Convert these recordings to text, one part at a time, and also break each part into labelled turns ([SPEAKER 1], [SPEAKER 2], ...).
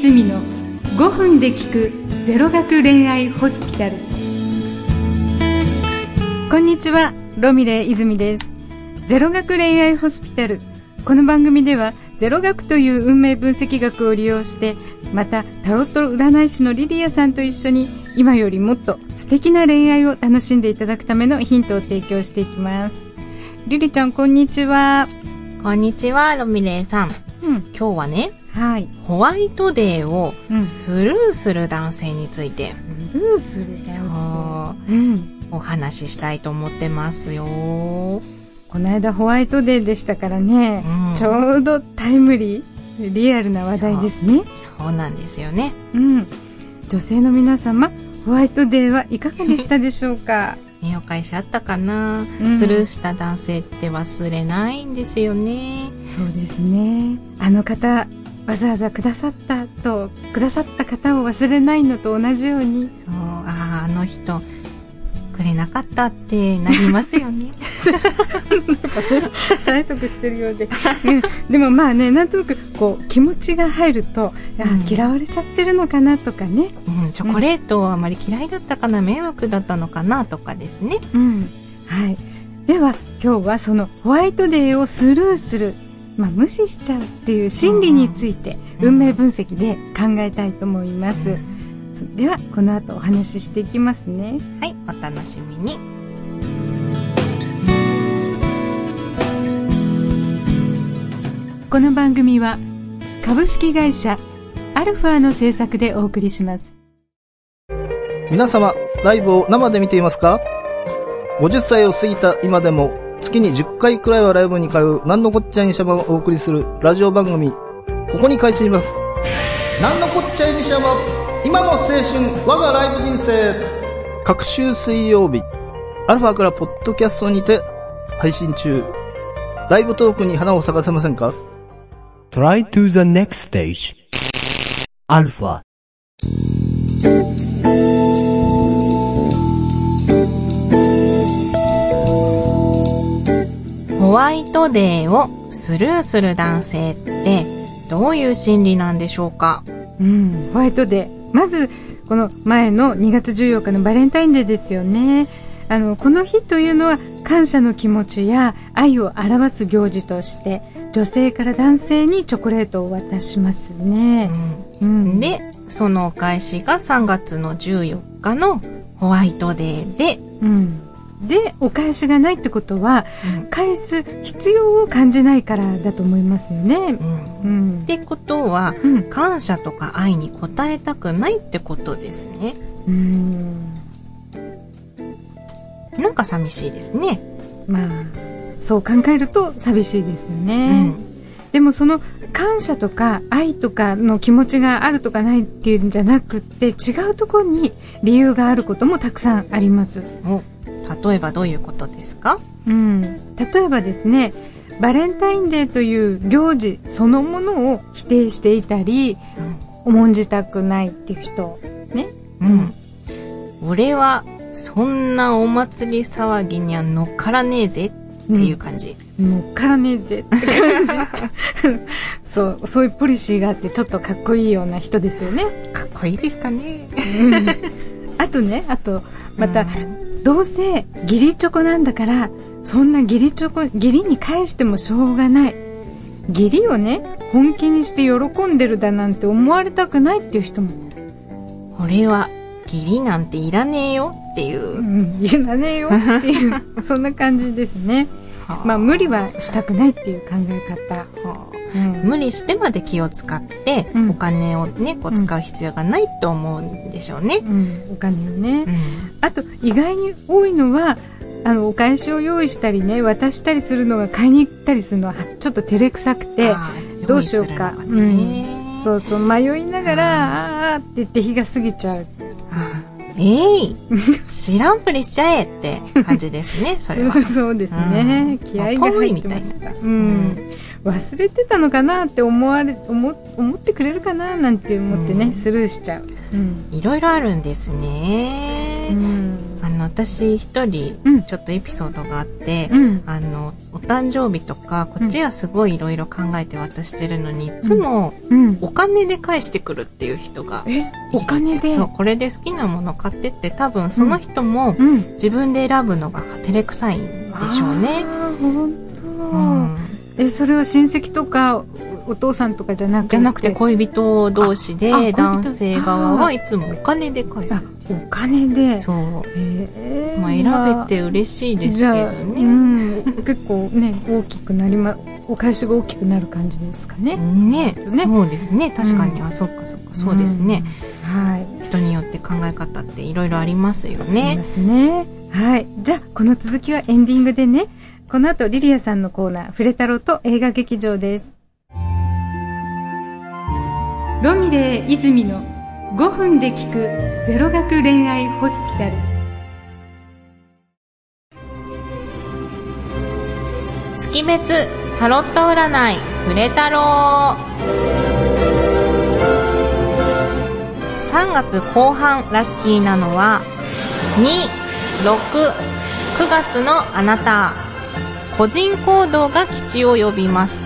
[SPEAKER 1] 泉の5分で聞くゼロ学恋愛ホスピタル。こんにちはロミレ泉です。ゼロ学恋愛ホスピタル。この番組ではゼロ学という運命分析学を利用してまたタロット占い師のリリアさんと一緒に今よりもっと素敵な恋愛を楽しんでいただくためのヒントを提供していきます。リリちゃんこんにちは。
[SPEAKER 2] こんにちは、ロミレイさん。
[SPEAKER 1] うん。
[SPEAKER 2] 今日はね、
[SPEAKER 1] はい。
[SPEAKER 2] ホワイトデーを
[SPEAKER 1] うん。
[SPEAKER 2] スルーする男性について、
[SPEAKER 1] スルーする
[SPEAKER 2] そ
[SPEAKER 1] うん
[SPEAKER 2] う。お話ししたいと思ってますよ。
[SPEAKER 1] この間ホワイトデーでしたからね、
[SPEAKER 2] うん。
[SPEAKER 1] ちょうどタイムリーリアルな話題ですね。
[SPEAKER 2] そう。なんですよね。
[SPEAKER 1] うん。女性の皆様ホワイトデーはいかがでしたでしょうか？
[SPEAKER 2] ね、お返しあったかな、
[SPEAKER 1] うん。
[SPEAKER 2] スルーした男性って忘れないんですよね。
[SPEAKER 1] そうですね。あの方わざわざくださったとくださった方を忘れないのと同じように
[SPEAKER 2] そう、ああ、あの人、くれなかったってなりますよね。
[SPEAKER 1] 催促してるようで、ねでもまあねなんとなくこう気持ちが入ると、
[SPEAKER 2] うん
[SPEAKER 1] 嫌われちゃってるのかなとかね
[SPEAKER 2] うん、チョコレートはあまり嫌いだったかな、迷惑だったのかなとかですね。
[SPEAKER 1] うん、はい。では今日はそのホワイトデーをスルーする、まあ、無視しちゃうっていう心理について
[SPEAKER 2] うん
[SPEAKER 1] 運命分析で考えたいと思います。そではこの後お話ししていきますね。
[SPEAKER 2] はい、お楽しみに。
[SPEAKER 1] この番組は株式会社アルファの制作でお送りします。
[SPEAKER 3] 皆様、ライブを生で見ていますか ?50 歳を過ぎた今でも、月に10回くらいはライブに通う、なんのこっちゃいにしゃばをお送りするラジオ番組、ここに開始します。なんのこっちゃいにしゃば、今の青春、我がライブ人生。各週水曜日、アルファからポッドキャストにて配信中。ライブトークに花を咲かせませんか
[SPEAKER 4] ？Try to the next stage. Alpha.
[SPEAKER 2] ホワイトデーをスルーする男性ってどういう心理なんでしょうか？
[SPEAKER 1] うん、ホワイトデー。まず、この前の2月14日のバレンタインデーですよね。あの、この日というのは感謝の気持ちや愛を表す行事として、女性から男性にチョコレートを渡しますね。うん。
[SPEAKER 2] で、そのお返しが3月の14日のホワイトデーで、
[SPEAKER 1] うん。で、お返しがないってことは、
[SPEAKER 2] うん
[SPEAKER 1] 返す必要を感じないからだと思いますよね。
[SPEAKER 2] うん
[SPEAKER 1] うん
[SPEAKER 2] っ。てことは、
[SPEAKER 1] うん。
[SPEAKER 2] 感謝とか愛に応えたくないってことですね。
[SPEAKER 1] うん。
[SPEAKER 2] なんか寂しいですね。
[SPEAKER 1] まあ、そう考えると寂しいですよ
[SPEAKER 2] う
[SPEAKER 1] ね。
[SPEAKER 2] ん。
[SPEAKER 1] でもその感謝とか愛とかの気持ちがあるとかないっていうんじゃなくって違うところに理由があることもたくさんあります。
[SPEAKER 2] お、例えばどういうことですか？
[SPEAKER 1] うん。例えばですね、バレンタインデーという行事そのものを否定していたり、重んじたくないっていう人。ね。
[SPEAKER 2] うん。俺は、そんなお祭り騒ぎには乗っからねえぜっていう感じ。
[SPEAKER 1] 乗っからねえぜって感じ。そう、そういうポリシーがあってちょっとかっこいいような人ですよね。
[SPEAKER 2] かっこいいですかね。
[SPEAKER 1] あとね、あと、また、
[SPEAKER 2] うん
[SPEAKER 1] どうせ義理チョコなんだからそんな義理チョコ義理に返してもしょうがない。義理をね本気にして喜んでるだなんて思われたくないっていう人も、
[SPEAKER 2] 俺は、義理なんていらねえよっていう。う。
[SPEAKER 1] ん、いらねえよっていう そんな感じですね。まあ無理はしたくないっていう考え方、
[SPEAKER 2] はあ
[SPEAKER 1] うん。
[SPEAKER 2] 無理してまで気を使って、
[SPEAKER 1] うん。
[SPEAKER 2] お金をね、こう使う必要がないと思うんでしょうね。
[SPEAKER 1] うん、お金をね、
[SPEAKER 2] うん。
[SPEAKER 1] あと意外に多いのはあのお返しを用意したりね渡したりするのが買いに行ったりするのはちょっと照れくさくてどうしようか。
[SPEAKER 2] 用意するのがね。
[SPEAKER 1] そうそう迷いながらあーって言って日が過ぎちゃう。
[SPEAKER 2] えい知らんぷりしちゃえって感じですね、それは。
[SPEAKER 1] そうですね、
[SPEAKER 2] うん。
[SPEAKER 1] 気合が入ってました。うん、忘れてたのかなって思われ思思ってくれるかななんて思ってね、
[SPEAKER 2] うん
[SPEAKER 1] スルーしちゃう、うん
[SPEAKER 2] いろいろあるんですね。
[SPEAKER 1] うん
[SPEAKER 2] あのの、私一人
[SPEAKER 1] うん、
[SPEAKER 2] ちょっとエピソードがあって、
[SPEAKER 1] うん。
[SPEAKER 2] あの、お誕生日とか、こっちはすごいいろいろ考えて渡してるのに、いつも
[SPEAKER 1] うん。
[SPEAKER 2] お金で返してくるっていう人が
[SPEAKER 1] お金で？
[SPEAKER 2] そう、これで好きなもの買ってって多分その人も
[SPEAKER 1] うん。
[SPEAKER 2] 自分で選ぶのが照れくさいんでしょうね。うん。
[SPEAKER 1] と。え、それは親戚とか、お父さんとかじゃなくて？
[SPEAKER 2] じゃなくて恋人同士で男性側はいつもお金で返す。
[SPEAKER 1] お金で。
[SPEAKER 2] そう。
[SPEAKER 1] えー
[SPEAKER 2] まあ選べて嬉しいですけど
[SPEAKER 1] じゃあ、う
[SPEAKER 2] ね。
[SPEAKER 1] ん、結構ね、大きくなりま、お返しが大きくなる感じですかね。
[SPEAKER 2] ね
[SPEAKER 1] ね
[SPEAKER 2] そうですね。確かに。あ、そっかそっか。そうですね。
[SPEAKER 1] はい。
[SPEAKER 2] 人によって考え方っていろいろありますよ
[SPEAKER 1] そう
[SPEAKER 2] ね
[SPEAKER 1] で。すね。はい。じゃあ、この続きはエンディングでね。この後、リリアさんのコーナー、フレタロと映画劇場です。ロミレイ泉の5分で聞くゼロ学恋愛ホスピタル。
[SPEAKER 2] 月別タロット占いフレタロ3月後半ラッキーなのは269月のあなた個人行動が吉を呼びます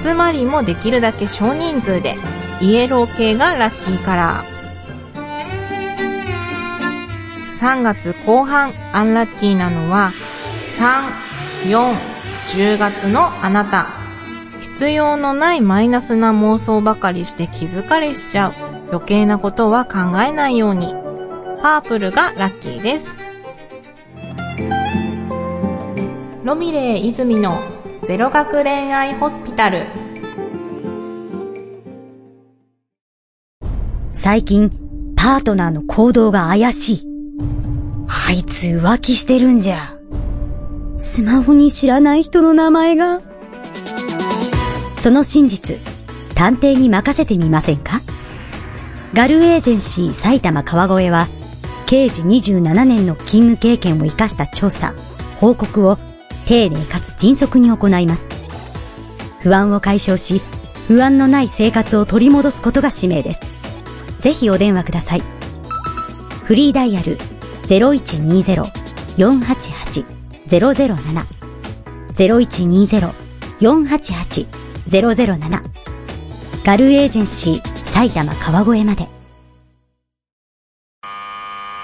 [SPEAKER 2] 集まりもできるだけ少人数でイエロー系がラッキーカラー3月後半アンラッキーなのは3、4、10月のあなた。必要のないマイナスな妄想ばかりして気疲れしちゃう。余計なことは考えないように。パープルがラッキーです。ロミレイ泉のゼロ学恋愛ホスピタル。
[SPEAKER 5] 最近、パートナーの行動が怪しい。あいつ浮気してるんじゃ。スマホに知らない人の名前が。その真実、探偵に任せてみませんか？ガルエージェンシー埼玉川越は、刑事27年の勤務経験を生かした調査、報告を丁寧かつ迅速に行います。不安を解消し、不安のない生活を取り戻すことが使命です。ぜひお電話ください。フリーダイヤル0120-488-007 0120-488-007ガルエージェンシー埼玉川越まで。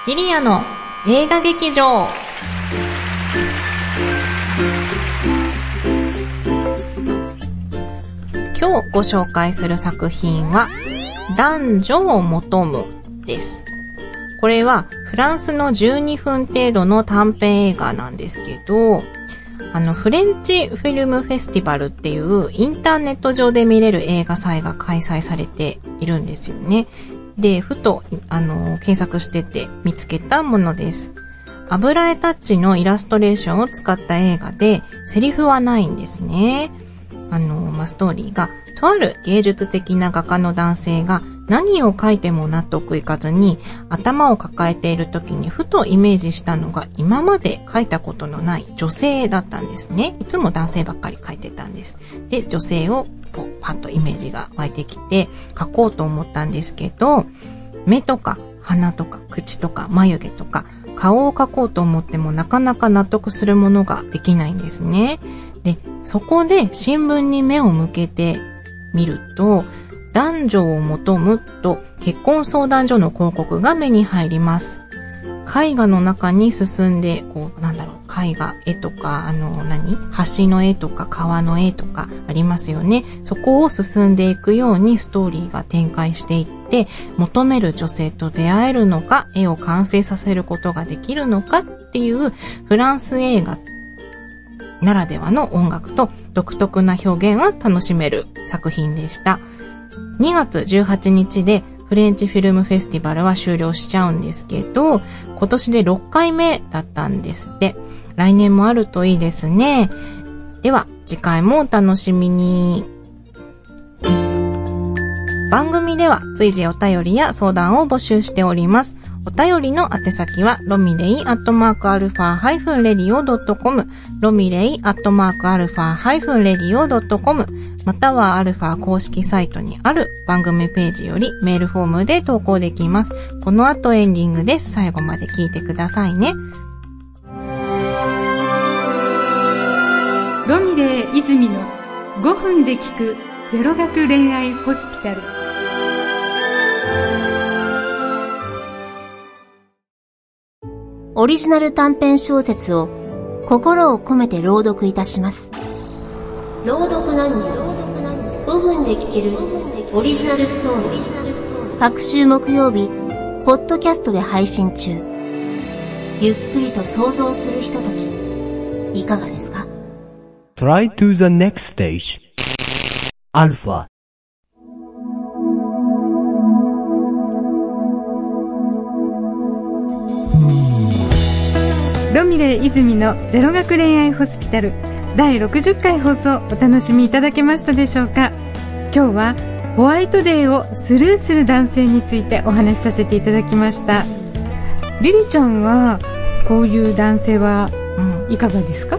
[SPEAKER 2] リリアの映画劇場。今日ご紹介する作品は、男女を求むです。これはフランスの12分程度の短編映画なんですけど、あの、フレンチフィルムフェスティバルっていうインターネット上で見れる映画祭が開催されているんですよね。で、ふと、あの、検索してて見つけたものです。油絵タッチのイラストレーションを使った映画で、セリフはないんですね。あの、まあ、ストーリーが、とある芸術的な画家の男性が何を描いても納得いかずに頭を抱えている時にふとイメージしたのが今まで描いたことのない女性だったんですね。いつも男性ばっかり描いてたんです。で、女性をパッとイメージが湧いてきて描こうと思ったんですけど、目とか鼻とか口とか眉毛とか顔を描こうと思ってもなかなか納得するものができないんですね。で、そこで新聞に目を向けてみると、男女を求むと結婚相談所の広告が目に入ります。絵画の中に進んで、こう、なんだろう、絵画、絵とか、あの、何？橋の絵とか川の絵とかありますよね。そこを進んでいくようにストーリーが展開していって、求める女性と出会えるのか、絵を完成させることができるのかっていうフランス映画ならではの音楽と独特な表現を楽しめる作品でした。2月18日でフレンチフィルムフェスティバルは終了しちゃうんですけど、今年で6回目だったんですって。来年もあるといいですね。では、次回もお楽しみに。番組では随時お便りや相談を募集しております。お便りの宛先は、ロミレイアットマークアルファハイフンレディオドットコム、ロミレイアットマークアルファハイフンレディオドットコム、またはアルファ公式サイトにある番組ページよりメールフォームで投稿できます。この後エンディングです。最後まで聞いてくださいね。
[SPEAKER 1] ロミレイ泉の5分で聞くゼロ学恋愛ホスピタル。
[SPEAKER 6] オリジナル短編小説を心を込めて朗読いたします。朗読何人5分で聞けるオリジナルストーリー。各週木曜日、ポッドキャストで配信中。ゆっくりと想像するひととき、いかがですか
[SPEAKER 4] ？Try to the next stage. Alpha.
[SPEAKER 1] ロミレ泉のゼロ学恋愛ホスピタル。第60回放送お楽しみいただけましたでしょうか。今日はホワイトデーをスルーする男性についてお話しさせていただきました。リリちゃんはこういう男性はいかがですか？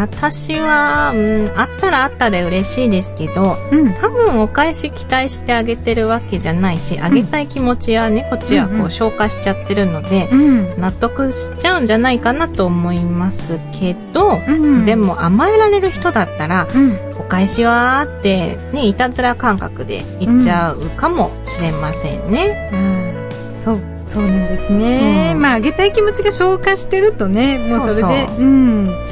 [SPEAKER 2] 私は、うん、あったらあったで嬉しいですけど、
[SPEAKER 1] うん。
[SPEAKER 2] 多分お返し期待してあげてるわけじゃないし、あげたい気持ちはね、こっちはこ
[SPEAKER 1] うんう
[SPEAKER 2] うん消化しちゃってるので、
[SPEAKER 1] うん
[SPEAKER 2] 納得しちゃうんじゃないかなと思いますけど、
[SPEAKER 1] うん
[SPEAKER 2] でも甘えられる人だったら、
[SPEAKER 1] うん。
[SPEAKER 2] お返しはって、ね、いたずら感覚で言っちゃうかもしれませんね。
[SPEAKER 1] うん。そうそうなんですね、
[SPEAKER 2] うん。
[SPEAKER 1] まああげたい気持ちが消化してるとねもうそれでうん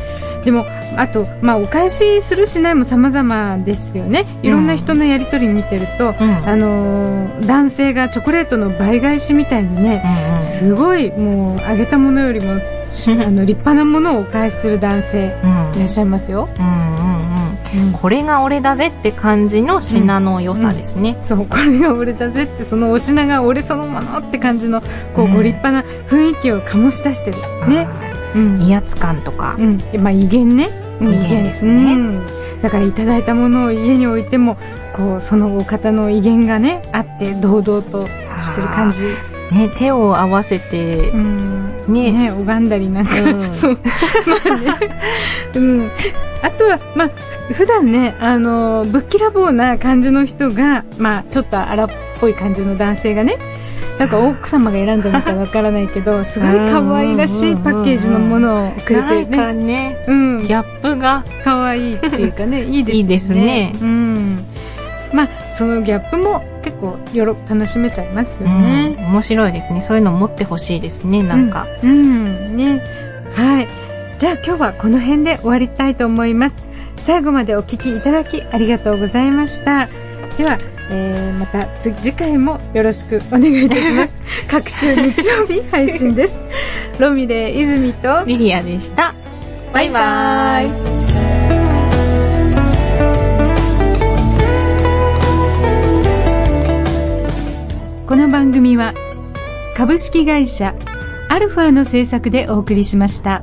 [SPEAKER 1] でもあとまあお返しするしないも様々ですよね。いろんな人のやりとり見てると、
[SPEAKER 2] うん。
[SPEAKER 1] あのー男性がチョコレートの倍返しみたいにね、
[SPEAKER 2] うんうん。
[SPEAKER 1] すごいもうあげたものよりもし あの立派なものをお返しする男性
[SPEAKER 2] うん。
[SPEAKER 1] いらっしゃいますよ、
[SPEAKER 2] うんうんうん。
[SPEAKER 1] うん。
[SPEAKER 2] これが俺だぜって感じの品の良さですね。
[SPEAKER 1] そうこれが俺だぜってそのお品が俺そのものって感じのこう、
[SPEAKER 2] うん。
[SPEAKER 1] ご立派な雰囲気を醸し出してる。ね、うん
[SPEAKER 2] 威圧感とか。
[SPEAKER 1] うん、まあ威厳ね。うん
[SPEAKER 2] 威厳ですね
[SPEAKER 1] うんだからいただいたものを家に置いても、こう、そのお方の威厳がね、あって、堂々としてる感じ。
[SPEAKER 2] ね、手を合わせて
[SPEAKER 1] う、ん。
[SPEAKER 2] ね
[SPEAKER 1] ね、拝んだりなんか、
[SPEAKER 2] うん
[SPEAKER 1] そう。まあね。うん。あとは、まあ、ふ普段ね、あの、ぶっきらぼうな感じの人が、まあ、ちょっと荒っぽい感じの男性がね、なんか奥様が選んだのかわからないけど、すごい可愛らしいパッケージのものをくれて
[SPEAKER 2] なんか
[SPEAKER 1] ね。
[SPEAKER 2] ね、
[SPEAKER 1] うん。
[SPEAKER 2] ギャップが、
[SPEAKER 1] 可愛いっていうかね、いいですね。
[SPEAKER 2] いいですね
[SPEAKER 1] うん。まあ、そのギャップも結構よろ、楽しめちゃいますよ
[SPEAKER 2] うん
[SPEAKER 1] ね。
[SPEAKER 2] 面白いですね。そういうの持ってほしいですね、なんか。
[SPEAKER 1] うん。うん。ね。はい。じゃあ今日はこの辺で終わりたいと思います。最後までお聞きいただきありがとうございました。では、えー、また次次回もよろしくお願いいたします。各週日曜日配信です。ロミレイ泉と
[SPEAKER 2] リリアでした。
[SPEAKER 1] バイバイ。この番組は株式会社アルファの制作でお送りしました。